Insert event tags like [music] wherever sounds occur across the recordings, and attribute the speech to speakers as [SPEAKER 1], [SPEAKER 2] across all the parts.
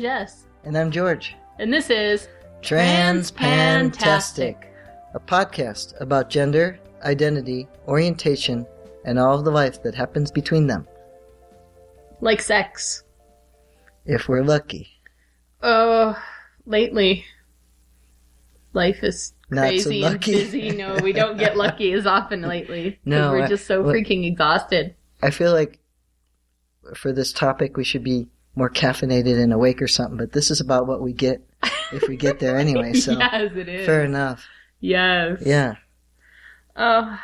[SPEAKER 1] I'm Jess.
[SPEAKER 2] And I'm George.
[SPEAKER 1] And this is
[SPEAKER 2] Transpantastic, a podcast about gender, identity, orientation, and all of the life that happens between them,
[SPEAKER 1] Like sex.
[SPEAKER 2] if we're lucky.
[SPEAKER 1] Oh, lately, life is
[SPEAKER 2] Not so
[SPEAKER 1] crazy and busy. No, we don't get [laughs] lucky as often lately.
[SPEAKER 2] No,
[SPEAKER 1] we're
[SPEAKER 2] I-
[SPEAKER 1] just so
[SPEAKER 2] well-
[SPEAKER 1] freaking exhausted.
[SPEAKER 2] I feel like for this topic we should be more caffeinated and awake or something, but this is about what we get if we get there anyway, [laughs] so
[SPEAKER 1] yes, it is.
[SPEAKER 2] fair enough.
[SPEAKER 1] Yes.
[SPEAKER 2] Yeah.
[SPEAKER 1] Oh,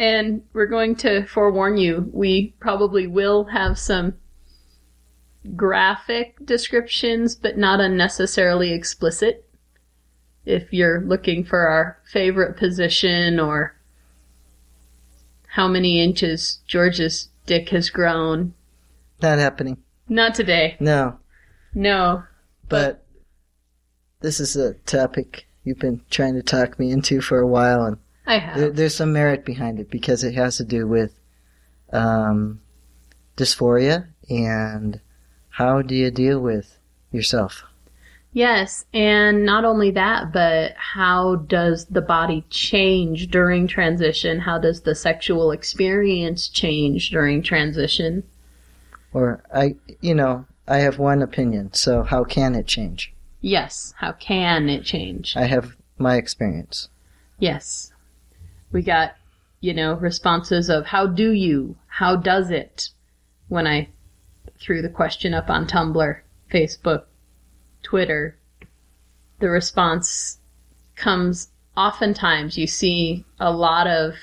[SPEAKER 1] and we're going to forewarn you, we probably will have some graphic descriptions, but not unnecessarily explicit. If you're looking for our favorite position or how many inches George's dick has grown.
[SPEAKER 2] Not happening.
[SPEAKER 1] Not today.
[SPEAKER 2] No.
[SPEAKER 1] No.
[SPEAKER 2] But this is a topic you've been trying to talk me into for a while and
[SPEAKER 1] I have.
[SPEAKER 2] There, there's some merit behind it because it has to do with um, dysphoria and how do you deal with yourself.
[SPEAKER 1] Yes, and not only that, but how does the body change during transition? How does the sexual experience change during transition?
[SPEAKER 2] Or I, you know, I have one opinion. So how can it change?
[SPEAKER 1] Yes, how can it change?
[SPEAKER 2] I have my experience.
[SPEAKER 1] Yes. We got, you know, responses of how do you? How does it? When I threw the question up on Tumblr, Facebook, Twitter, the response comes oftentimes you see a lot of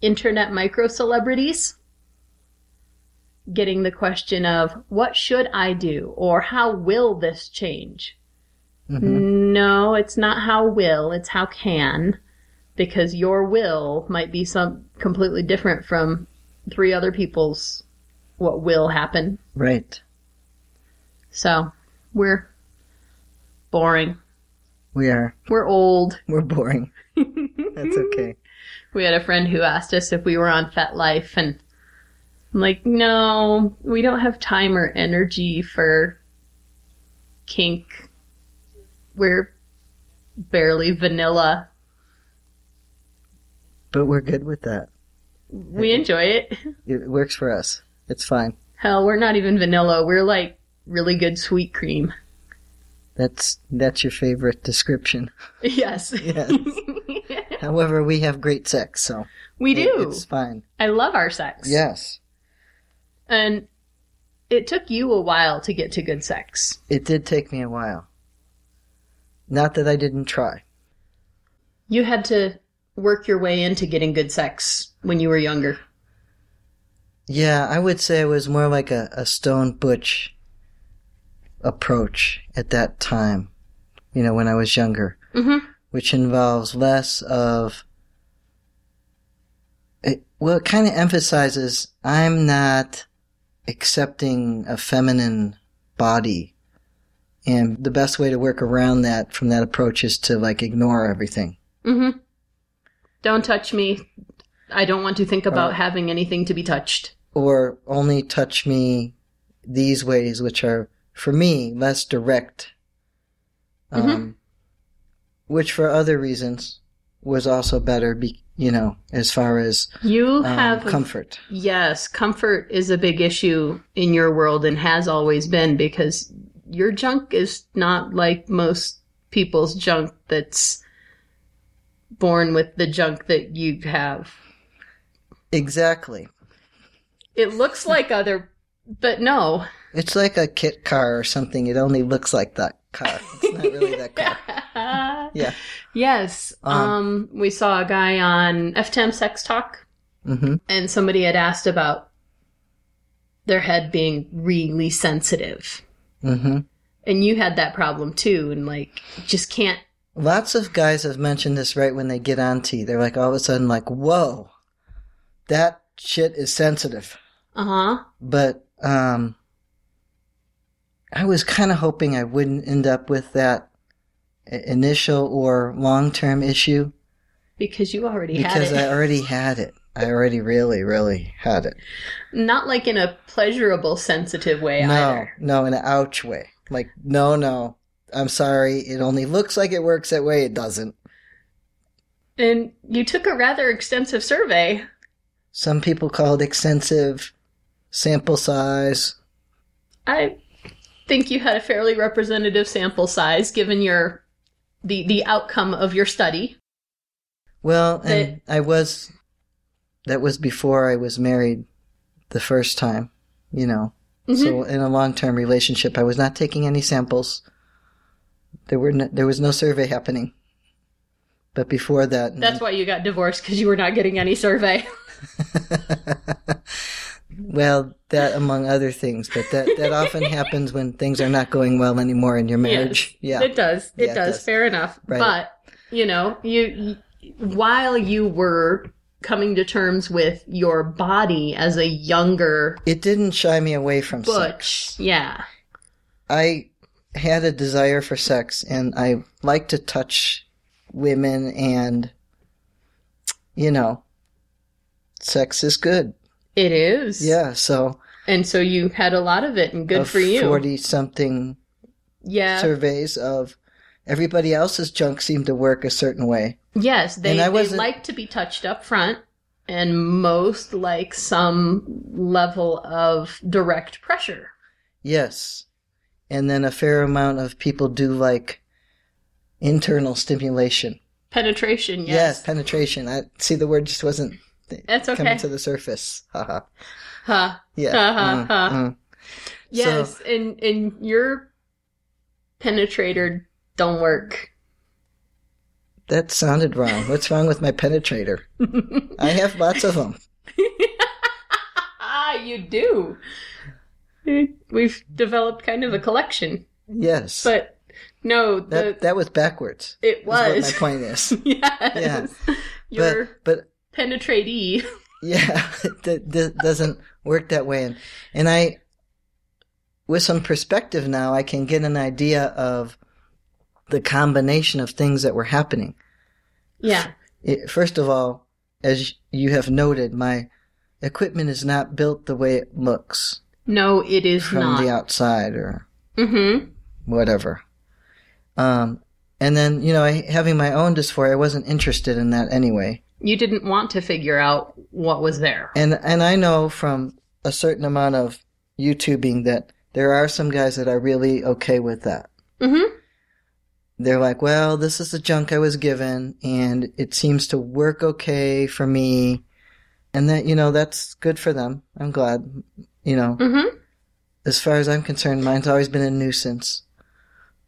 [SPEAKER 1] internet micro celebrities getting the question of what should I do or how will this change?
[SPEAKER 2] hmm
[SPEAKER 1] No, it's not how will, it's how can. Because your will might be some completely different from three other people's what will happen.
[SPEAKER 2] Right.
[SPEAKER 1] So we're boring.
[SPEAKER 2] We are.
[SPEAKER 1] We're old. [laughs]
[SPEAKER 2] We're boring. [laughs] That's okay.
[SPEAKER 1] We had a friend who asked us if we were on FetLife, and I'm like, no, we don't have time or energy for kink. We're barely vanilla.
[SPEAKER 2] But we're good with that.
[SPEAKER 1] We enjoy it.
[SPEAKER 2] It works for us. It's fine.
[SPEAKER 1] Hell, we're not even vanilla. We're like really good sweet cream.
[SPEAKER 2] That's that's your favorite description. [laughs]
[SPEAKER 1] Yes.
[SPEAKER 2] Yes. [laughs] However, we have great sex, so
[SPEAKER 1] we do.
[SPEAKER 2] it's fine.
[SPEAKER 1] I love our sex.
[SPEAKER 2] Yes.
[SPEAKER 1] And it took you a while to get to good sex.
[SPEAKER 2] It did take me a while. Not that I didn't try.
[SPEAKER 1] You had to work your way into getting good sex when you were younger.
[SPEAKER 2] Yeah, I would say it was more like a, a stone butch approach at that time, you know, when I was younger,
[SPEAKER 1] Mm-hmm.
[SPEAKER 2] which involves less of. It, well, it kind of emphasizes I'm not accepting a feminine body. And the best way to work around that from that approach is to like ignore everything.
[SPEAKER 1] Mm-hmm. Don't touch me. I don't want to think about
[SPEAKER 2] Uh,
[SPEAKER 1] having anything to be touched.
[SPEAKER 2] or only touch me these ways, which are for me less direct. Um, which for other reasons was also better, be, you know, as far as
[SPEAKER 1] You
[SPEAKER 2] um,
[SPEAKER 1] have a-
[SPEAKER 2] comfort.
[SPEAKER 1] Yes, comfort is a big issue in your world and has always been because your junk is not like most people's junk that's born with the junk that you have.
[SPEAKER 2] Exactly.
[SPEAKER 1] It looks like other, but no.
[SPEAKER 2] It's like a kit car or something. It only looks like that car. It's not really that car. [laughs] Yeah.
[SPEAKER 1] Yes.
[SPEAKER 2] Um,
[SPEAKER 1] Um, we saw a guy on FTM Sex Talk
[SPEAKER 2] hmm
[SPEAKER 1] and somebody had asked about their head being really sensitive.
[SPEAKER 2] hmm
[SPEAKER 1] And you had that problem too, and like, just can't
[SPEAKER 2] Lots of guys have mentioned this right when they get on T. They're like all of a sudden like, whoa, that shit is sensitive.
[SPEAKER 1] Uh huh.
[SPEAKER 2] But um, I was kind of hoping I wouldn't end up with that initial or long term issue
[SPEAKER 1] Because you already had
[SPEAKER 2] because. I already had it. I already really, really had it.
[SPEAKER 1] Not like in a pleasurable, sensitive way
[SPEAKER 2] no,
[SPEAKER 1] either.
[SPEAKER 2] no, in an ouch way. Like, no, no. I'm sorry. It only looks like it works that way. It doesn't.
[SPEAKER 1] And you took a rather extensive survey.
[SPEAKER 2] Some people call it extensive sample size.
[SPEAKER 1] I think you had a fairly representative sample size given your the the outcome of your study.
[SPEAKER 2] Well, and I was that was before I was married the first time, you know.
[SPEAKER 1] Mhm.
[SPEAKER 2] So in a long-term relationship, I was not taking any samples. There were no, there was no survey happening. But before that,
[SPEAKER 1] That's why you got divorced because you were not getting any survey. [laughs]
[SPEAKER 2] well, that among other things, but that that [laughs] often happens when things are not going well anymore in your marriage.
[SPEAKER 1] Yes,
[SPEAKER 2] yeah.
[SPEAKER 1] it does. It
[SPEAKER 2] Yeah, it
[SPEAKER 1] does.
[SPEAKER 2] does.
[SPEAKER 1] Fair enough.
[SPEAKER 2] Right.
[SPEAKER 1] But you know, you, you while you were coming to terms with your body as a younger
[SPEAKER 2] It didn't shy me away from sex.
[SPEAKER 1] yeah,
[SPEAKER 2] I had a desire for sex and I like to touch women and you know sex is good.
[SPEAKER 1] It is.
[SPEAKER 2] Yeah, so
[SPEAKER 1] and so you had a lot of it, and good for you.
[SPEAKER 2] 40 something
[SPEAKER 1] yeah.
[SPEAKER 2] surveys of everybody else's junk seemed to work a certain way.
[SPEAKER 1] Yes, they,
[SPEAKER 2] And I
[SPEAKER 1] they like to be touched up front, and most like some level of direct pressure.
[SPEAKER 2] Yes. And then a fair amount of people do like internal stimulation.
[SPEAKER 1] Penetration,
[SPEAKER 2] Yes,
[SPEAKER 1] yes.
[SPEAKER 2] penetration. I see the word just wasn't
[SPEAKER 1] That's okay.
[SPEAKER 2] coming to the surface. [laughs] Haha.
[SPEAKER 1] Huh.
[SPEAKER 2] yeah.
[SPEAKER 1] Ha, ha,
[SPEAKER 2] Mm,
[SPEAKER 1] ha.
[SPEAKER 2] mm.
[SPEAKER 1] Yes, and and your penetrator don't work.
[SPEAKER 2] That sounded wrong. [laughs] What's wrong with my penetrator? I have lots of them. [laughs]
[SPEAKER 1] you do. We've developed kind of a collection,
[SPEAKER 2] Yes.
[SPEAKER 1] but no, the
[SPEAKER 2] that that was backwards.
[SPEAKER 1] it was.
[SPEAKER 2] my point is.
[SPEAKER 1] yes. Your
[SPEAKER 2] But but
[SPEAKER 1] penetratee. [laughs]
[SPEAKER 2] yeah, [laughs] that, that doesn't work that way. And and I, with some perspective now, I can get an idea of the combination of things that were happening.
[SPEAKER 1] Yeah.
[SPEAKER 2] It, first of all, as you have noted, my equipment is not built the way it looks
[SPEAKER 1] No, it is
[SPEAKER 2] from
[SPEAKER 1] not.
[SPEAKER 2] the outside or
[SPEAKER 1] mm-hmm.
[SPEAKER 2] whatever. Um, and then, you know, I, having my own dysphoria, I wasn't interested in that anyway.
[SPEAKER 1] You didn't want to figure out what was there.
[SPEAKER 2] And, and I know from a certain amount of YouTubing that there are some guys that are really okay with that.
[SPEAKER 1] Mm-hmm.
[SPEAKER 2] They're like, well, this is the junk I was given and it seems to work okay for me. And that, you know, that's good for them. I'm glad, you know,
[SPEAKER 1] Mm-hmm.
[SPEAKER 2] as far as I'm concerned, mine's always been a nuisance.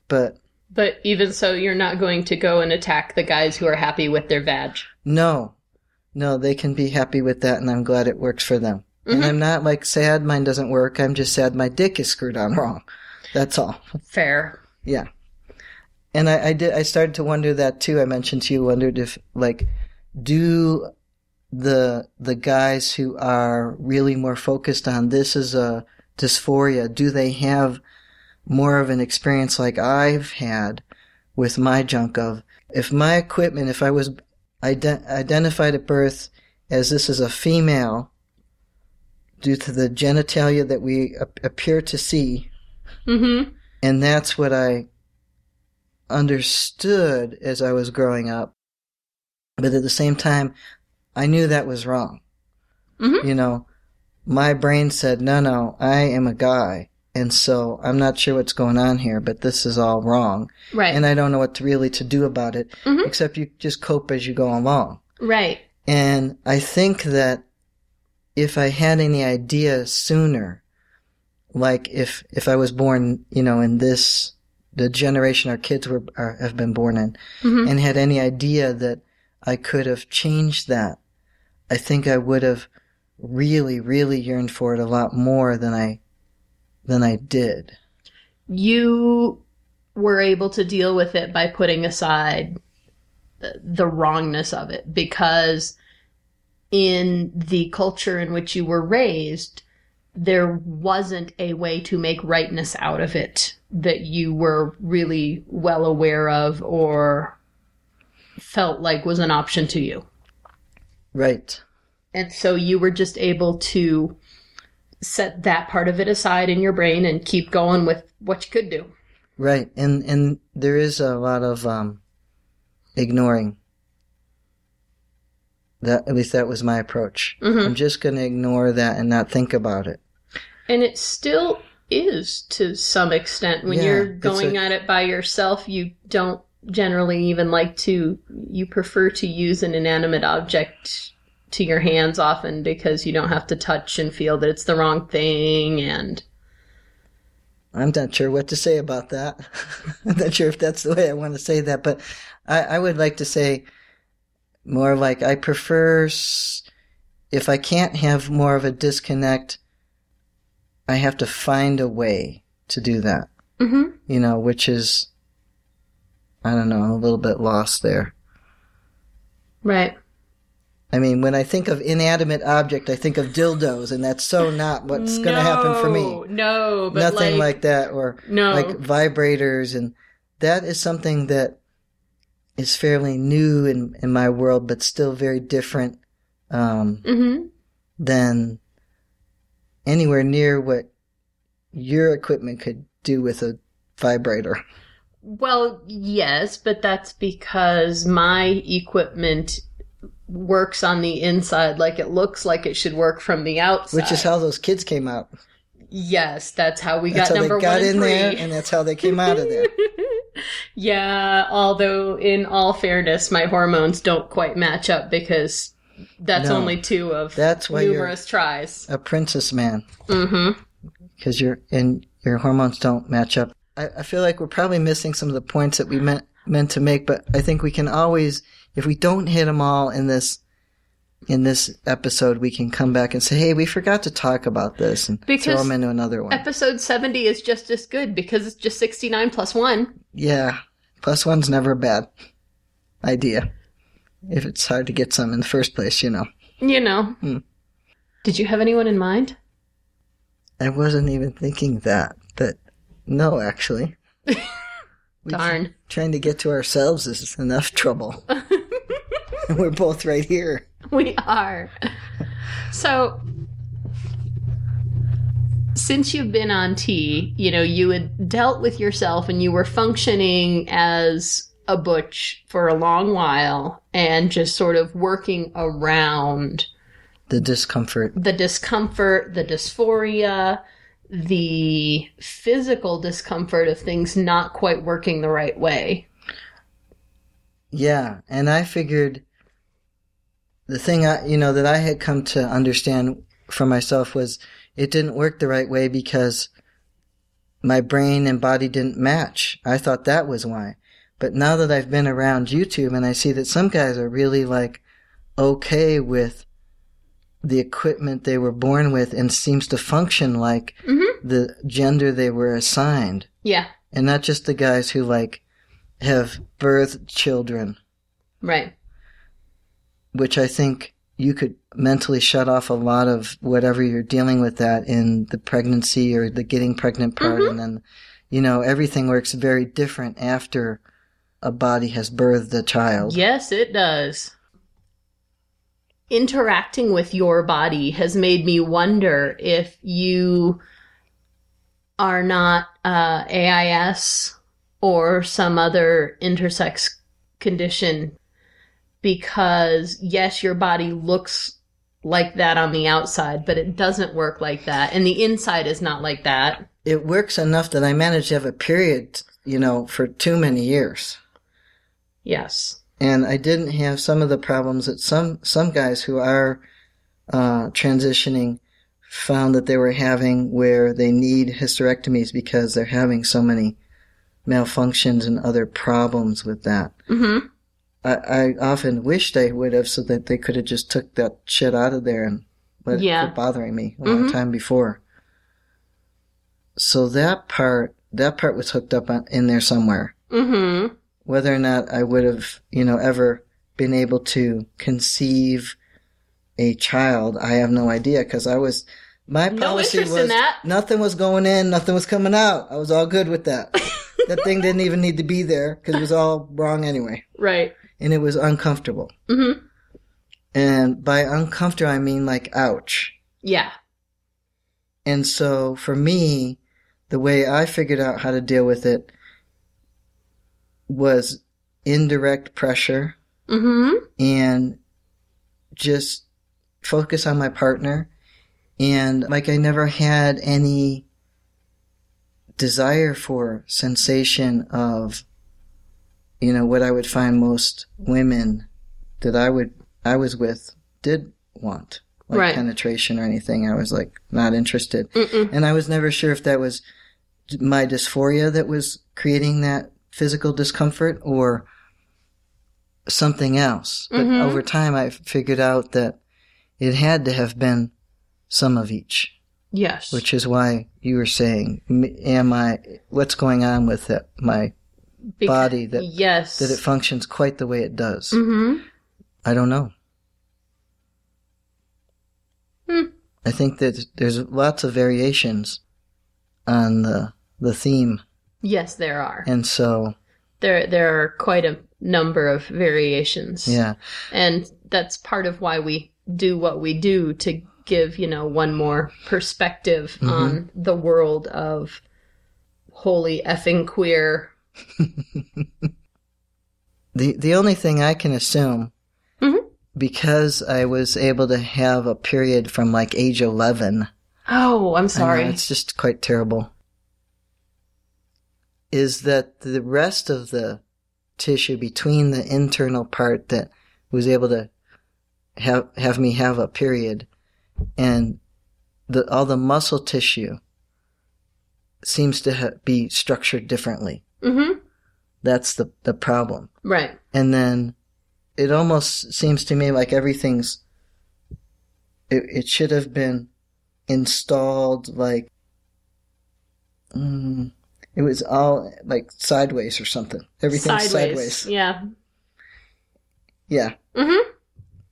[SPEAKER 2] But
[SPEAKER 1] But even so, you're not going to go and attack the guys who are happy with their vag.
[SPEAKER 2] No, no, they can be happy with that, and I'm glad it works for them. And
[SPEAKER 1] Mhm.
[SPEAKER 2] I'm not like sad mine doesn't work. I'm just sad my dick is screwed on wrong. That's all.
[SPEAKER 1] Fair.
[SPEAKER 2] Yeah. And I, I did. I started to wonder that too. I mentioned to you, wondered if like, do the the guys who are really more focused on this as a dysphoria, do they have more of an experience like I've had with my junk of if my equipment, if I was ident- identified at birth as this is a female due to the genitalia that we ap- appear to see,
[SPEAKER 1] Mm-hmm.
[SPEAKER 2] and that's what I understood as I was growing up. But at the same time, I knew that was wrong.
[SPEAKER 1] Mhm.
[SPEAKER 2] You know, my brain said, no, no, I am a guy. And so I'm not sure what's going on here, but this is all wrong.
[SPEAKER 1] Right.
[SPEAKER 2] And I don't know what to really to do about it,
[SPEAKER 1] Mhm.
[SPEAKER 2] except you just cope as you go along.
[SPEAKER 1] right.
[SPEAKER 2] And I think that if I had any idea sooner, like if if I was born, you know, in this the generation our kids were are, have been born in,
[SPEAKER 1] Mhm.
[SPEAKER 2] and had any idea that I could have changed that, I think I would have really, really yearned for it a lot more than I than I did.
[SPEAKER 1] You were able to deal with it by putting aside the, wrongness of it because in the culture in which you were raised, there wasn't a way to make rightness out of it that you were really well aware of or felt like was an option to you.
[SPEAKER 2] Right.
[SPEAKER 1] And so you were just able to set that part of it aside in your brain and keep going with what you could do.
[SPEAKER 2] Right. And and there is a lot of um ignoring. That at least that was my approach.
[SPEAKER 1] Mhm.
[SPEAKER 2] I'm just going to ignore that and not think about it.
[SPEAKER 1] And it still is to some extent. When
[SPEAKER 2] Yeah,
[SPEAKER 1] you're going
[SPEAKER 2] a-
[SPEAKER 1] at it by yourself, you don't generally even like to, you prefer to use an inanimate object to your hands often because you don't have to touch and feel that it's the wrong thing and
[SPEAKER 2] I'm not sure what to say about that. [laughs] I'm not sure if that's the way I want to say that, but I, I would like to say more like I prefer s- if I can't have more of a disconnect, I have to find a way to do that.
[SPEAKER 1] Mhm.
[SPEAKER 2] You know, which is I don't know, a little bit lost there.
[SPEAKER 1] right.
[SPEAKER 2] I mean, when I think of inanimate object, I think of dildos, and that's so not what's going to happen for me.
[SPEAKER 1] No, but
[SPEAKER 2] Nothing
[SPEAKER 1] like,
[SPEAKER 2] like that, or
[SPEAKER 1] no.
[SPEAKER 2] like vibrators and that is something that is fairly new in, in my world but still very different um,
[SPEAKER 1] hmm
[SPEAKER 2] than anywhere near what your equipment could do with a vibrator
[SPEAKER 1] Well, yes, but that's because my equipment works on the inside like it looks like it should work from the outside.
[SPEAKER 2] which is how those kids came out
[SPEAKER 1] Yes, that's how we
[SPEAKER 2] that's
[SPEAKER 1] got
[SPEAKER 2] how
[SPEAKER 1] number
[SPEAKER 2] they got in there
[SPEAKER 1] three.
[SPEAKER 2] and that's how they came out of there [laughs]
[SPEAKER 1] yeah, although in all fairness, my hormones don't quite match up because that's
[SPEAKER 2] No.
[SPEAKER 1] only two of
[SPEAKER 2] That's why
[SPEAKER 1] numerous tries.
[SPEAKER 2] a princess man
[SPEAKER 1] Mm-hmm.
[SPEAKER 2] because your and your hormones don't match up. I, I feel like we're probably missing some of the points that we meant meant to make, but I think we can always, if we don't hit them all in this in this episode, we can come back and say, "Hey, we forgot to talk about this," and
[SPEAKER 1] Because
[SPEAKER 2] throw them into another one.
[SPEAKER 1] Episode 70 is just as good because it's just 69 plus 1.
[SPEAKER 2] yeah, plus one's never a bad idea if it's hard to get some in the first place. You know,
[SPEAKER 1] You know.
[SPEAKER 2] Hmm.
[SPEAKER 1] Did you have anyone in mind?
[SPEAKER 2] I wasn't even thinking that, but no, actually. [laughs]
[SPEAKER 1] Darn.
[SPEAKER 2] trying to get to ourselves is enough trouble. [laughs] [laughs] we're both right here. [laughs]
[SPEAKER 1] We are. So, since you've been on T, you know, you had dealt with yourself and you were functioning as a butch for a long while and just sort of working around
[SPEAKER 2] The discomfort.
[SPEAKER 1] the discomfort, the dysphoria, the physical discomfort of things not quite working the right way.
[SPEAKER 2] Yeah, and I figured the thing I, you know, that I had come to understand for myself was it didn't work the right way because my brain and body didn't match. I thought that was why. But now that I've been around YouTube and I see that some guys are really like okay with the equipment they were born with and seems to function like
[SPEAKER 1] Mm-hmm.
[SPEAKER 2] the gender they were assigned.
[SPEAKER 1] Yeah,
[SPEAKER 2] And not just the guys who like have birthed children
[SPEAKER 1] right.
[SPEAKER 2] Which I think you could mentally shut off a lot of whatever you're dealing with that in the pregnancy or the getting pregnant part.
[SPEAKER 1] Mhm.
[SPEAKER 2] And then, you know, everything works very different after a body has birthed a child.
[SPEAKER 1] Yes, it does. Interacting with your body has made me wonder if you are not uh, AIS or some other intersex condition because, yes, your body looks like that on the outside, but it doesn't work like that. And the inside is not like that.
[SPEAKER 2] It works enough that I managed to have a period, you know, for too many years.
[SPEAKER 1] Yes.
[SPEAKER 2] and I didn't have some of the problems that some some guys who are uh, transitioning found that they were having, where they need hysterectomies because they're having so many malfunctions and other problems with that.
[SPEAKER 1] Mm-hmm.
[SPEAKER 2] I, I often wish they would have, so that they could have just took that shit out of there and let
[SPEAKER 1] Yeah.
[SPEAKER 2] it quit bothering me a long
[SPEAKER 1] Mhm.
[SPEAKER 2] time before. So that part, that part was hooked up on, in there somewhere
[SPEAKER 1] Mm-hmm.
[SPEAKER 2] whether or not I would have, you know, ever been able to conceive a child, I have no idea because I was, my
[SPEAKER 1] No
[SPEAKER 2] policy
[SPEAKER 1] in
[SPEAKER 2] was
[SPEAKER 1] that.
[SPEAKER 2] nothing was going in, nothing was coming out. I was all good with that. [laughs] that thing didn't even need to be there because it was all wrong anyway,
[SPEAKER 1] Right.
[SPEAKER 2] And it was uncomfortable.
[SPEAKER 1] Mm-hmm.
[SPEAKER 2] And by uncomfortable, I mean like, ouch.
[SPEAKER 1] Yeah.
[SPEAKER 2] And so for me, the way I figured out how to deal with it was indirect pressure
[SPEAKER 1] Mm-hmm.
[SPEAKER 2] and just focus on my partner. And like I never had any desire for sensation of, you know, what I would find most women that I would, I was with did want. Like
[SPEAKER 1] Right.
[SPEAKER 2] penetration or anything. I was like not interested.
[SPEAKER 1] Mm-mm.
[SPEAKER 2] And I was never sure if that was my dysphoria that was creating that physical discomfort or something else. But
[SPEAKER 1] Mhm.
[SPEAKER 2] over time, I figured out that it had to have been some of each,
[SPEAKER 1] Yes.
[SPEAKER 2] which is why you were saying, am I, what's going on with it, my Body that,
[SPEAKER 1] yes.
[SPEAKER 2] that it functions quite the way it does?
[SPEAKER 1] Mm-hmm.
[SPEAKER 2] I don't know.
[SPEAKER 1] Hmm.
[SPEAKER 2] I think that there's lots of variations on the the theme,
[SPEAKER 1] Yes, there are.
[SPEAKER 2] and so
[SPEAKER 1] There, there are quite a number of variations.
[SPEAKER 2] yeah,
[SPEAKER 1] And that's part of why we do what we do to give, you know, one more perspective
[SPEAKER 2] Mhm.
[SPEAKER 1] on the world of holy effing queer. [laughs]
[SPEAKER 2] the the only thing I can assume,
[SPEAKER 1] Mhm.
[SPEAKER 2] because I was able to have a period from like age eleven.
[SPEAKER 1] Oh, I'm sorry.
[SPEAKER 2] it's just quite terrible. Is that the rest of the tissue between the internal part that was able to have have me have a period and the all the muscle tissue seems to ha- be structured differently.
[SPEAKER 1] Mm-hmm.
[SPEAKER 2] That's the the problem.
[SPEAKER 1] Right.
[SPEAKER 2] And then it almost seems to me like everything's it, it should have been installed like mm, it was all like sideways or something. Everything's sideways.
[SPEAKER 1] Yeah.
[SPEAKER 2] Yeah.
[SPEAKER 1] Mm-hmm.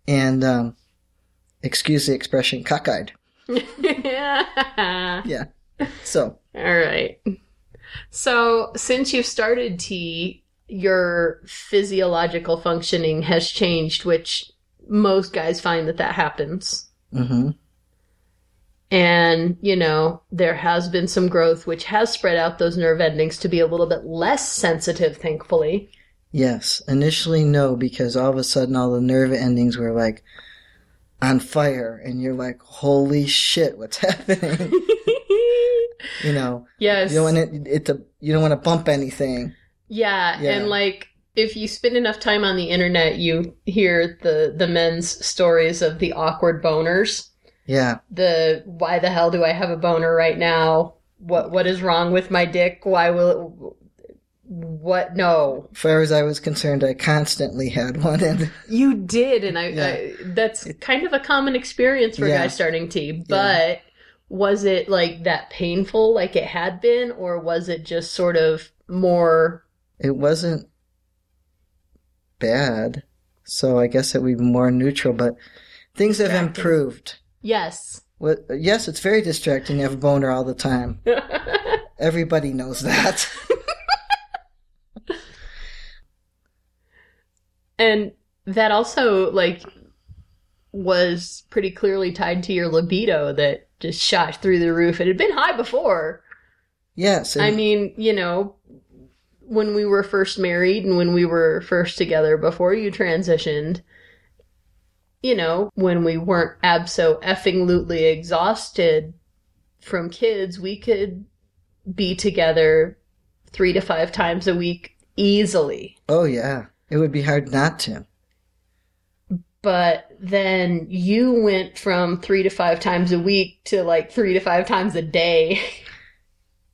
[SPEAKER 2] And um excuse the expression cockeyed. [laughs]
[SPEAKER 1] yeah.
[SPEAKER 2] Yeah. So
[SPEAKER 1] All right. So, since you started T, your physiological functioning has changed, which most guys find that that happens.
[SPEAKER 2] hmm
[SPEAKER 1] And, you know, there has been some growth, which has spread out those nerve endings to be a little bit less sensitive, thankfully.
[SPEAKER 2] Yes. Initially no, because all of a sudden all the nerve endings were like on fire and you're like, holy shit, what's [laughs] happening? [laughs] you know.
[SPEAKER 1] yes.
[SPEAKER 2] You don't want it, it to. You don't want to bump anything.
[SPEAKER 1] Yeah,
[SPEAKER 2] Yeah.
[SPEAKER 1] and like if you spend enough time on the internet, you hear the the men's stories of the awkward boners.
[SPEAKER 2] Yeah,
[SPEAKER 1] The why the hell do I have a boner right now? What what is wrong with my dick? Why will it what no.
[SPEAKER 2] as far as I was concerned, I constantly had one, and
[SPEAKER 1] You did and I,
[SPEAKER 2] Yeah.
[SPEAKER 1] I that's kind of a common experience for
[SPEAKER 2] Yeah.
[SPEAKER 1] guys starting T, but was it like that painful like it had been or was it just sort of more
[SPEAKER 2] it wasn't bad. So I guess it would be more neutral. But things have improved.
[SPEAKER 1] yes.
[SPEAKER 2] Well, yes, it's very distracting to have a boner all the time. [laughs] Everybody knows that. [laughs]
[SPEAKER 1] And that also like was pretty clearly tied to your libido that just shot through the roof. It had been high before.
[SPEAKER 2] yes,
[SPEAKER 1] I mean, you know, when we were first married and when we were first together before you transitioned, you know, when we weren't abso effing lutely exhausted from kids, we could be together three to five times a week easily.
[SPEAKER 2] oh yeah, it would be hard not to.
[SPEAKER 1] but then you went from three to five times a week to like three to five times a day.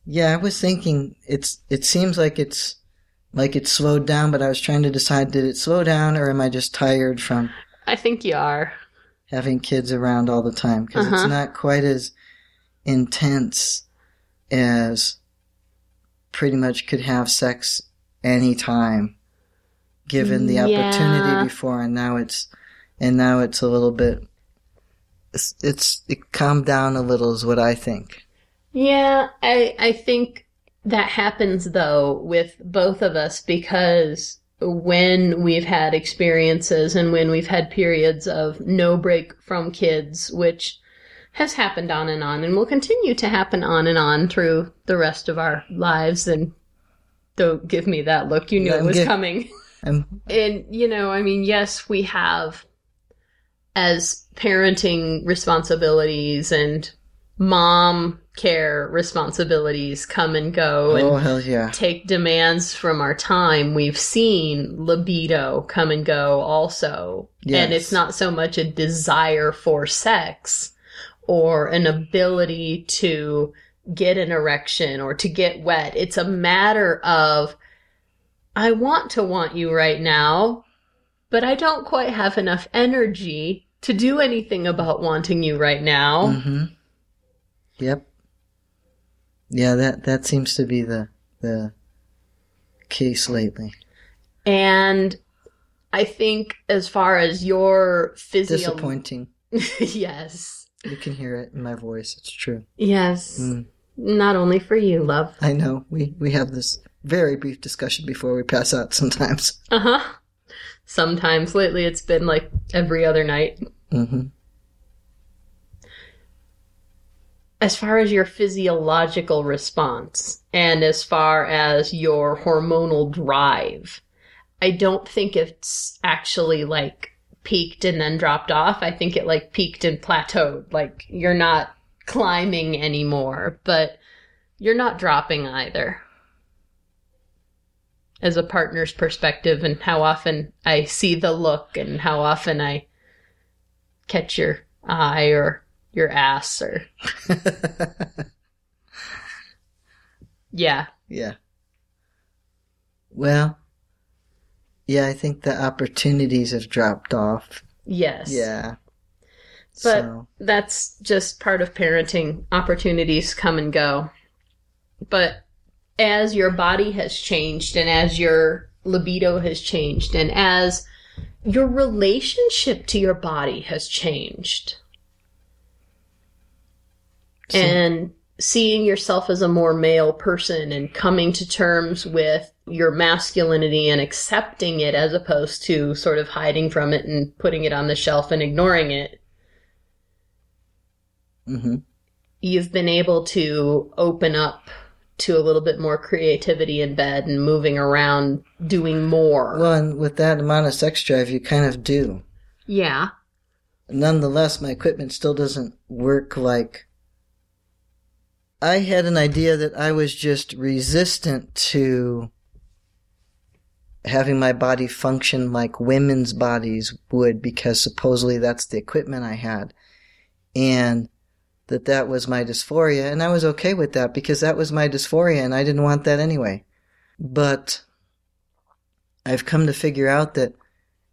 [SPEAKER 2] Yeah, I was thinking it's. It seems like it's like it's slowed down, but I was trying to decide: did it slow down, or am I just tired from
[SPEAKER 1] I think you are.
[SPEAKER 2] having kids around all the time? Because
[SPEAKER 1] Uh-huh.
[SPEAKER 2] it's not quite as intense as pretty much could have sex anytime, given the
[SPEAKER 1] Yeah.
[SPEAKER 2] opportunity before, and now it's and now it's a little bit. It's, it's it calmed down a little, is what I think.
[SPEAKER 1] Yeah, I I think that happens though with both of us because when we've had experiences and when we've had periods of no break from kids, which has happened on and on and will continue to happen on and on through the rest of our lives. And don't give me that look. You knew
[SPEAKER 2] Yeah,
[SPEAKER 1] it was
[SPEAKER 2] get-
[SPEAKER 1] coming. [laughs] And, you know, I mean, yes, we have as parenting responsibilities and mom care responsibilities come and go oh, and
[SPEAKER 2] oh hell yeah.
[SPEAKER 1] take demands from our time. We've seen libido come and go also. And it's not so much a desire for sex or an ability to get an erection or to get wet. It's a matter of, I want to want you right now, but I don't quite have enough energy to do anything about wanting you right now.
[SPEAKER 2] Mm-hmm. Yep. Yeah, that that seems to be the the case lately.
[SPEAKER 1] And I think as far as your physio
[SPEAKER 2] Disappointing. [laughs]
[SPEAKER 1] yes.
[SPEAKER 2] You can hear it in my voice. It's true.
[SPEAKER 1] Yes.
[SPEAKER 2] Mm.
[SPEAKER 1] Not only for you, love.
[SPEAKER 2] I know. We we have this very brief discussion before we pass out sometimes.
[SPEAKER 1] Uh-huh. Sometimes lately it's been like every other night.
[SPEAKER 2] Mm-hmm.
[SPEAKER 1] As far as your physiological response and as far as your hormonal drive, I don't think it's actually like peaked and then dropped off. I think it like peaked and plateaued. Like you're not climbing anymore, but you're not dropping either. As a partner's perspective, and how often I see the look, and how often I catch your eye or your ass, or [laughs] yeah,
[SPEAKER 2] yeah. Well, yeah, I think the opportunities have dropped off.
[SPEAKER 1] yes,
[SPEAKER 2] Yeah.
[SPEAKER 1] But-
[SPEAKER 2] so,
[SPEAKER 1] that's just part of parenting. Opportunities come and go. But as your body has changed and as your libido has changed and as your relationship to your body has changed
[SPEAKER 2] so-
[SPEAKER 1] and seeing yourself as a more male person and coming to terms with your masculinity and accepting it as opposed to sort of hiding from it and putting it on the shelf and ignoring it
[SPEAKER 2] mhm.
[SPEAKER 1] you've been able to open up to a little bit more creativity in bed and moving around, doing more.
[SPEAKER 2] Well, and with that amount of sex drive, you kind of do.
[SPEAKER 1] yeah.
[SPEAKER 2] Nonetheless, my equipment still doesn't work like. I had an idea that I was just resistant to having my body function like women's bodies would because supposedly that's the equipment I had. And that that was my dysphoria and I was okay with that because that was my dysphoria and I didn't want that anyway. But I've come to figure out that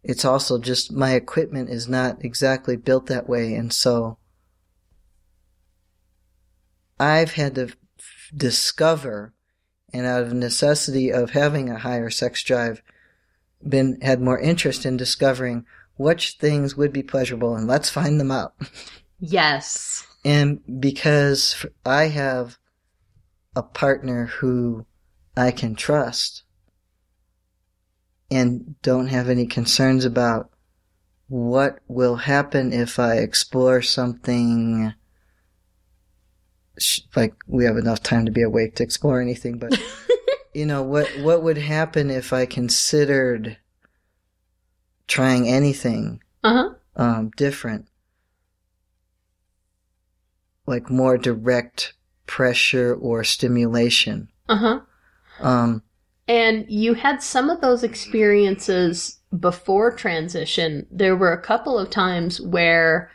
[SPEAKER 2] it's also just my equipment is not exactly built that way and so I've had to f- discover and out of necessity of having a higher sex drive been had more interest in discovering which things would be pleasurable and let's find them out. [laughs]
[SPEAKER 1] Yes.
[SPEAKER 2] And because I have a partner who I can trust and don't have any concerns about what will happen if I explore something like we have enough time to be awake to explore anything but [laughs] you know what what would happen if I considered trying anything
[SPEAKER 1] Uh huh.
[SPEAKER 2] um, different, like more direct pressure or stimulation.
[SPEAKER 1] Uh huh.
[SPEAKER 2] Um,
[SPEAKER 1] And you had some of those experiences before transition. There were a couple of times where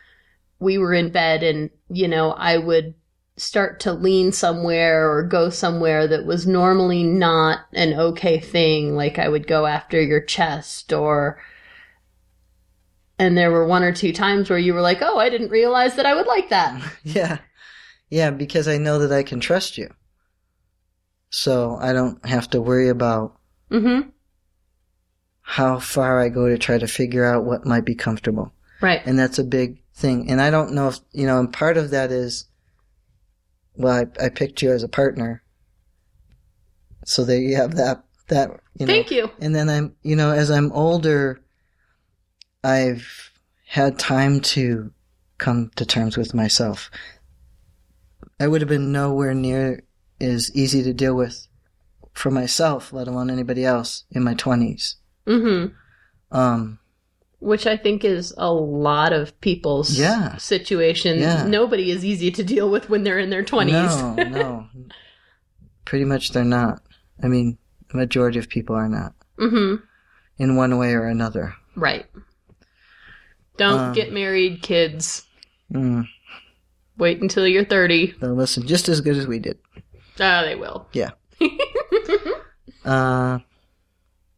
[SPEAKER 1] we were in bed and, you know, I would start to lean somewhere or go somewhere that was normally not an okay thing. Like I would go after your chest or, and there were one or two times where you were like, oh, I didn't realize that I would like that. [laughs]
[SPEAKER 2] yeah, yeah, because I know that I can trust you, so I don't have to worry about
[SPEAKER 1] Mm hmm.
[SPEAKER 2] how far I go to try to figure out what might be comfortable,
[SPEAKER 1] Right.
[SPEAKER 2] and that's a big thing. And I don't know if you know, and part of that is, well, I, I picked you as a partner, so there you have that that. You know,
[SPEAKER 1] Thank you.
[SPEAKER 2] And then I'm, you know, as I'm older, I've had time to come to terms with myself. I would have been nowhere near as easy to deal with for myself, let alone anybody else, in my 20s.
[SPEAKER 1] hmm
[SPEAKER 2] Um,
[SPEAKER 1] Which I think is a lot of people's
[SPEAKER 2] Yeah.
[SPEAKER 1] situation.
[SPEAKER 2] Yeah.
[SPEAKER 1] Nobody is easy to deal with when they're in their 20s.
[SPEAKER 2] no, no. [laughs] Pretty much they're not. I mean, the majority of people are not,
[SPEAKER 1] hmm
[SPEAKER 2] in one way or another.
[SPEAKER 1] Right. Don't
[SPEAKER 2] Um,
[SPEAKER 1] get married, kids.
[SPEAKER 2] Mm,
[SPEAKER 1] Wait until you're 30.
[SPEAKER 2] they'll listen just as good as we did.
[SPEAKER 1] Ah, they will.
[SPEAKER 2] Yeah. [laughs] Uh,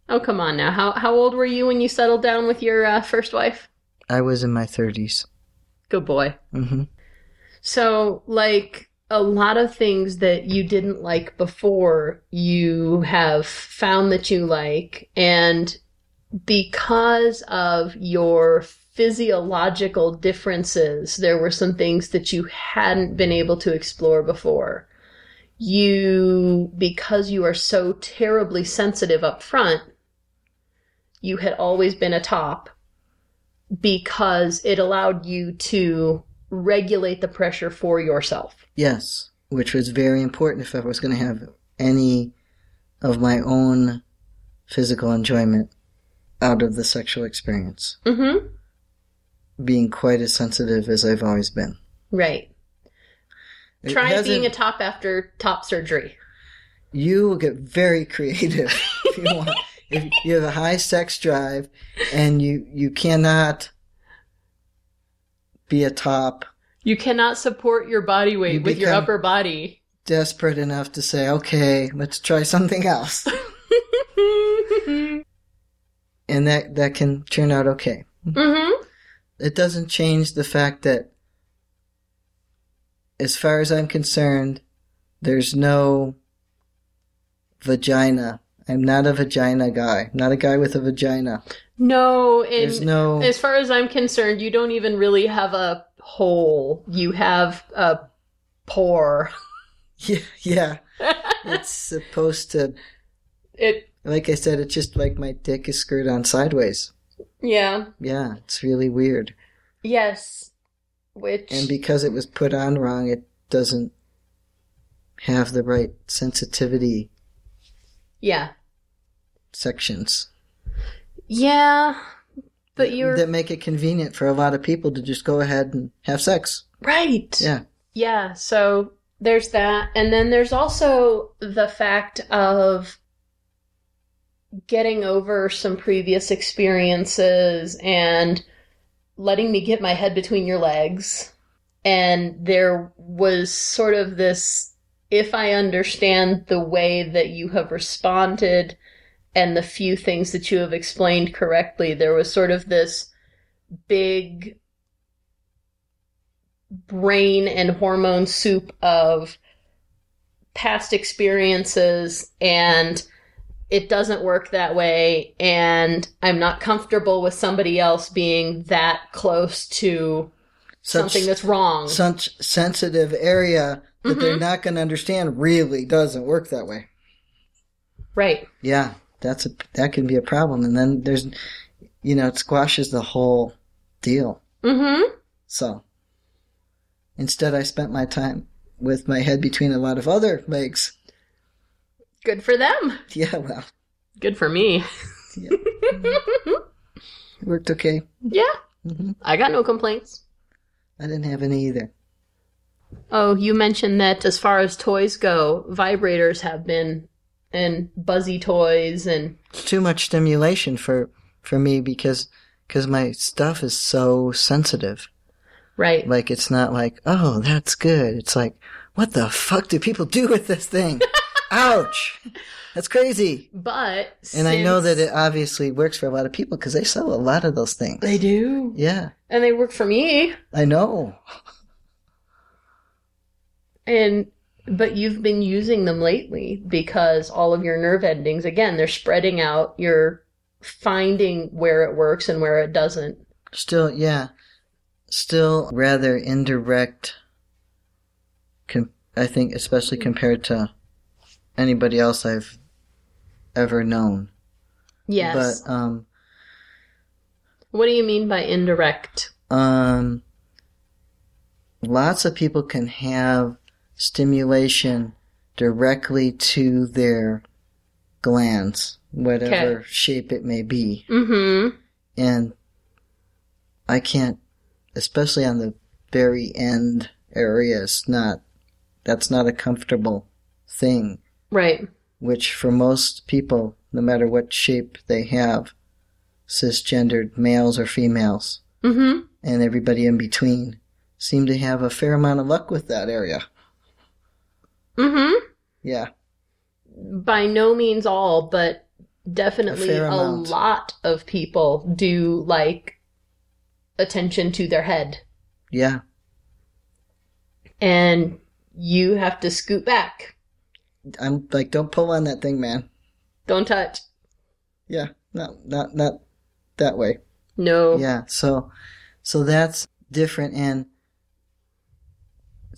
[SPEAKER 1] Oh, come on now. How how old were you when you settled down with your uh, first wife?
[SPEAKER 2] I was in my 30s.
[SPEAKER 1] Good boy.
[SPEAKER 2] hmm
[SPEAKER 1] So, like a lot of things that you didn't like before, you have found that you like, and because of your physiological differences, there were some things that you hadn't been able to explore before. You, because you are so terribly sensitive up front, you had always been a top because it allowed you to regulate the pressure for yourself.
[SPEAKER 2] Yes, which was very important if I was going to have any of my own physical enjoyment out of the sexual experience.
[SPEAKER 1] Mm-hmm.
[SPEAKER 2] Being quite as sensitive as I've always been.
[SPEAKER 1] Right.
[SPEAKER 2] It
[SPEAKER 1] Try being a top after top surgery.
[SPEAKER 2] You will get very creative [laughs] if you want. If you have a high sex drive and you, you cannot be a top
[SPEAKER 1] You cannot support your body weight
[SPEAKER 2] You
[SPEAKER 1] with your upper body.
[SPEAKER 2] desperate enough to say, okay, let's try something else. [laughs] And that, that can turn out okay.
[SPEAKER 1] mm-hmm.
[SPEAKER 2] It doesn't change the fact that, as far as I'm concerned, there's no vagina. I'm not a vagina guy. Not a guy with a vagina.
[SPEAKER 1] No,
[SPEAKER 2] There's no.
[SPEAKER 1] as far as I'm concerned, you don't even really have a hole. You have a pore. [laughs]
[SPEAKER 2] Yeah, yeah. [laughs] It's supposed to.
[SPEAKER 1] it
[SPEAKER 2] Like I said, it's just like my dick is screwed on sideways.
[SPEAKER 1] Yeah.
[SPEAKER 2] Yeah, it's really weird.
[SPEAKER 1] Yes. Which
[SPEAKER 2] And because it was put on wrong, it doesn't have the right sensitivity
[SPEAKER 1] yeah.
[SPEAKER 2] sections.
[SPEAKER 1] Yeah. But you're
[SPEAKER 2] that make it convenient for a lot of people to just go ahead and have sex.
[SPEAKER 1] right.
[SPEAKER 2] Yeah.
[SPEAKER 1] Yeah, so there's that. And then there's also the fact of getting over some previous experiences and letting me get my head between your legs. And there was sort of this if I understand the way that you have responded and the few things that you have explained correctly, there was sort of this big brain and hormone soup of past experiences and it doesn't work that way and I'm not comfortable with somebody else being that close to
[SPEAKER 2] Such,
[SPEAKER 1] something that's wrong.
[SPEAKER 2] such sensitive area that
[SPEAKER 1] Mm-hmm.
[SPEAKER 2] they're not going to understand really doesn't work that way.
[SPEAKER 1] right.
[SPEAKER 2] Yeah, that's a that can be a problem, and then there's, you know, it squashes the whole deal.
[SPEAKER 1] Mhm.
[SPEAKER 2] So instead, I spent my time with my head between a lot of other legs.
[SPEAKER 1] Good for them.
[SPEAKER 2] Yeah, well,
[SPEAKER 1] Good for me.
[SPEAKER 2] it worked okay.
[SPEAKER 1] Yeah.
[SPEAKER 2] hmm
[SPEAKER 1] I got no complaints.
[SPEAKER 2] I didn't have any either.
[SPEAKER 1] Oh, you mentioned that as far as toys go, vibrators have been and buzzy toys and
[SPEAKER 2] It's too much stimulation for for me because because my stuff is so sensitive.
[SPEAKER 1] right.
[SPEAKER 2] Like it's not like oh that's good. It's like what the fuck do people do with this thing? [laughs] Ouch! That's crazy.
[SPEAKER 1] But
[SPEAKER 2] And I know that it obviously works for a lot of people because they sell a lot of those things.
[SPEAKER 1] they do.
[SPEAKER 2] Yeah,
[SPEAKER 1] And they work for me.
[SPEAKER 2] I know.
[SPEAKER 1] And but you've been using them lately because all of your nerve endings again, they're spreading out. You're finding where it works and where it doesn't.
[SPEAKER 2] Still, yeah, still rather indirect. Com- I think, especially compared to anybody else I've ever known.
[SPEAKER 1] Yes.
[SPEAKER 2] But um,
[SPEAKER 1] what do you mean by indirect?
[SPEAKER 2] um, lots of people can have stimulation directly to their glans, whatever
[SPEAKER 1] Okay.
[SPEAKER 2] shape it may be.
[SPEAKER 1] Mm-hmm.
[SPEAKER 2] And I can't, especially on the very end area, it's not, that's not a comfortable thing,
[SPEAKER 1] Right.
[SPEAKER 2] which for most people, no matter what shape they have, cisgendered males or females,
[SPEAKER 1] Mm-hmm.
[SPEAKER 2] and everybody in between, seem to have a fair amount of luck with that area.
[SPEAKER 1] Mm-hmm.
[SPEAKER 2] Yeah.
[SPEAKER 1] By no means all, but definitely
[SPEAKER 2] A
[SPEAKER 1] a, lot of people do like attention to their head.
[SPEAKER 2] Yeah.
[SPEAKER 1] And you have to scoot back.
[SPEAKER 2] I'm like, don't pull on that thing, man.
[SPEAKER 1] Don't touch.
[SPEAKER 2] Yeah. Not, not, not that way.
[SPEAKER 1] No.
[SPEAKER 2] Yeah, so so that's different and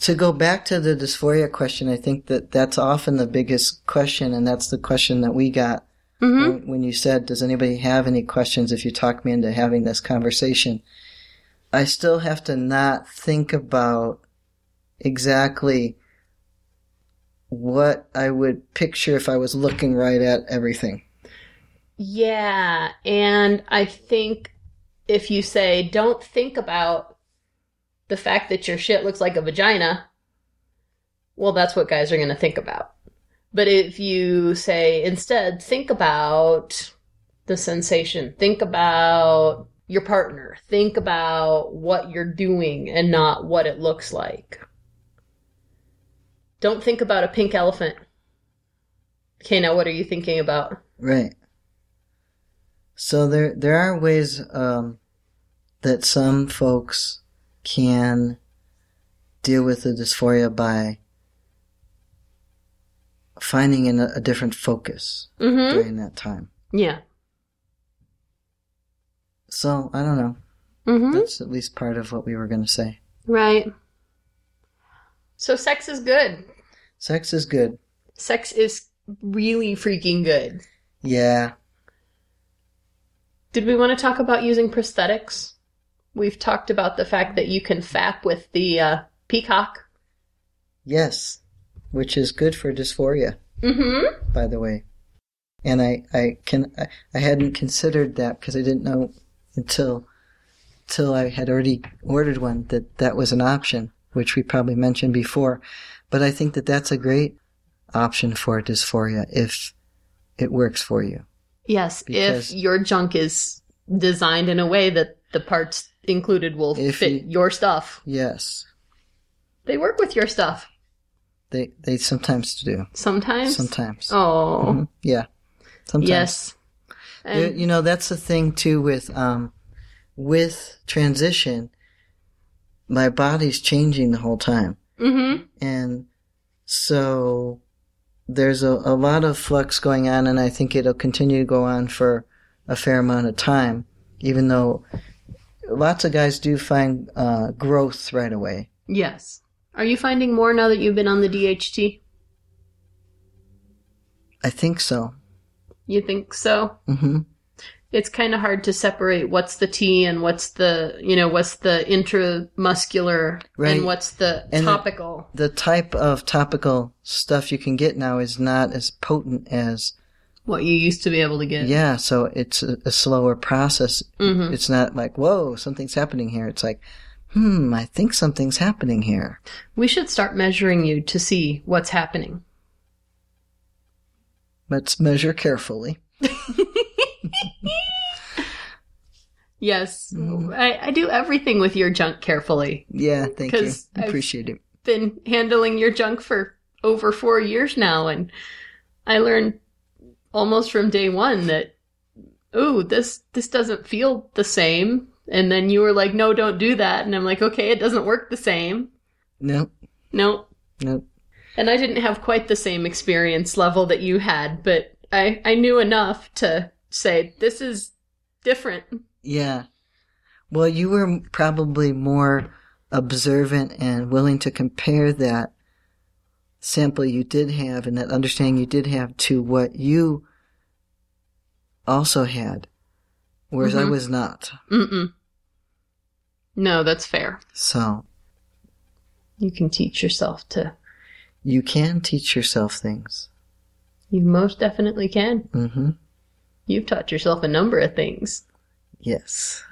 [SPEAKER 2] to go back to the dysphoria question, I think that that's often the biggest question and that's the question that we got
[SPEAKER 1] Mm-hmm.
[SPEAKER 2] when, when you said, does anybody have any questions if you talk me into having this conversation? I still have to not think about exactly what I would picture if I was looking right at everything.
[SPEAKER 1] Yeah, and I think if you say don't think about the fact that your shit looks like a vagina, well, that's what guys are going to think about. But if you say instead, think about the sensation, think about your partner, think about what you're doing and not what it looks like. Don't think about a pink elephant. Okay, now what are you thinking about?
[SPEAKER 2] Right. So there there are ways um, that some folks can deal with the dysphoria by finding an, a different focus
[SPEAKER 1] Mm-hmm.
[SPEAKER 2] during that time.
[SPEAKER 1] Yeah.
[SPEAKER 2] So I don't know.
[SPEAKER 1] Mm-hmm.
[SPEAKER 2] That's at least part of what we were going to say.
[SPEAKER 1] Right. So sex is good.
[SPEAKER 2] Sex is good.
[SPEAKER 1] Sex is really freaking good.
[SPEAKER 2] Yeah.
[SPEAKER 1] Did we want to talk about using prosthetics? We've talked about the fact that you can fap with the uh, peacock.
[SPEAKER 2] Yes. Which is good for dysphoria,
[SPEAKER 1] Mm-hmm.
[SPEAKER 2] by the way. And I, I can I, I hadn't considered that because I didn't know until until I had already ordered one that that was an option, which we probably mentioned before. But I think that that's a great option for dysphoria if it works for you.
[SPEAKER 1] Yes,
[SPEAKER 2] Because-
[SPEAKER 1] if your junk is designed in a way that the parts included will fit
[SPEAKER 2] you-
[SPEAKER 1] your stuff.
[SPEAKER 2] Yes,
[SPEAKER 1] They work with your stuff
[SPEAKER 2] they they sometimes do.
[SPEAKER 1] sometimes.
[SPEAKER 2] Sometimes,
[SPEAKER 1] Oh,
[SPEAKER 2] Mhm. yeah, sometimes.
[SPEAKER 1] yes. And,
[SPEAKER 2] you know that's the thing too with um with transition my body's changing the whole time
[SPEAKER 1] mm-hmm.
[SPEAKER 2] and so there's a, a lot of flux going on and i think it'll continue to go on for a fair amount of time even though lots of guys do find uh, growth right away
[SPEAKER 1] Yes. Are you finding more now that you've been on the DHT?
[SPEAKER 2] i think so
[SPEAKER 1] You think so?
[SPEAKER 2] hmm
[SPEAKER 1] It's kind of hard to separate what's the T and what's the, you know, what's the intramuscular
[SPEAKER 2] Right.
[SPEAKER 1] and what's the
[SPEAKER 2] And
[SPEAKER 1] topical.
[SPEAKER 2] the type of topical stuff you can get now is not as potent as
[SPEAKER 1] what you used to be able to get.
[SPEAKER 2] Yeah, so it's a, a slower process.
[SPEAKER 1] Mhm.
[SPEAKER 2] It's not like, whoa, something's happening here. It's like, hmm, I think something's happening here.
[SPEAKER 1] We should start measuring you to see what's happening.
[SPEAKER 2] Let's measure carefully. [laughs]
[SPEAKER 1] Yes.
[SPEAKER 2] Mm-hmm.
[SPEAKER 1] I, I do everything with your junk carefully.
[SPEAKER 2] Yeah, thank you.
[SPEAKER 1] I've-
[SPEAKER 2] Appreciate it.
[SPEAKER 1] Been handling your junk for over four years now, and I learned almost from day one that, ooh, this this doesn't feel the same. And then you were like, no, don't do that. And I'm like, okay, it doesn't work the same.
[SPEAKER 2] Nope,
[SPEAKER 1] No.
[SPEAKER 2] nope.
[SPEAKER 1] And I didn't have quite the same experience level that you had, but I, I knew enough to say, this is different.
[SPEAKER 2] Yeah. Well, you were probably more observant and willing to compare that sample you did have and that understanding you did have to what you also had, whereas I
[SPEAKER 3] Mhm.
[SPEAKER 2] was not.
[SPEAKER 3] Mm-mm. No, that's fair.
[SPEAKER 2] So
[SPEAKER 3] You can teach yourself to.
[SPEAKER 2] you can teach yourself things.
[SPEAKER 3] You most definitely can.
[SPEAKER 2] Mm-hmm.
[SPEAKER 3] You've taught yourself a number of things.
[SPEAKER 2] Yes.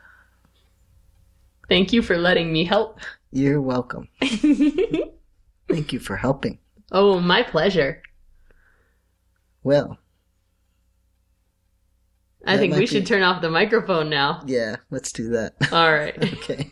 [SPEAKER 3] Thank you for letting me help.
[SPEAKER 2] You're welcome. [laughs] Thank you for helping.
[SPEAKER 3] oh, my pleasure.
[SPEAKER 2] Well,
[SPEAKER 3] I think we should turn off the microphone now.
[SPEAKER 2] yeah, let's do that.
[SPEAKER 3] All right. [laughs]
[SPEAKER 2] okay.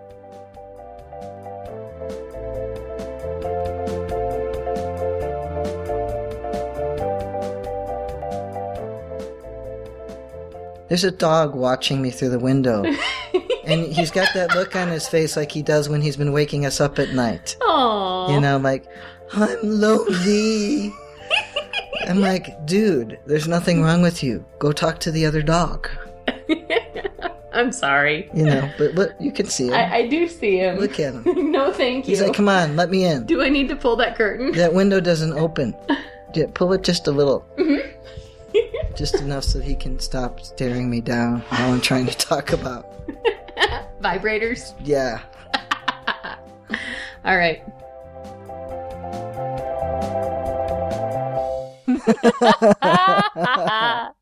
[SPEAKER 2] There's a dog watching me through the window. [laughs] and he's got that look on his face like he does when he's been waking us up at night.
[SPEAKER 3] Aww.
[SPEAKER 2] You know, like, I'm lonely. I'm like, dude, there's nothing wrong with you. Go talk to the other dog. [laughs]
[SPEAKER 3] I'm sorry.
[SPEAKER 2] You know, but look, you can see him.
[SPEAKER 3] I, I do see him.
[SPEAKER 2] Look at him. [laughs]
[SPEAKER 3] no, thank you.
[SPEAKER 2] He's like, come on, let me in.
[SPEAKER 3] do I need to pull that curtain?
[SPEAKER 2] That window doesn't open. Yeah, pull it just a little.
[SPEAKER 3] Mm-hmm.
[SPEAKER 2] Just enough so he can stop staring me down while I'm trying to talk about. [laughs]
[SPEAKER 3] Vibrators.
[SPEAKER 2] Yeah. [laughs]
[SPEAKER 3] All right. [laughs]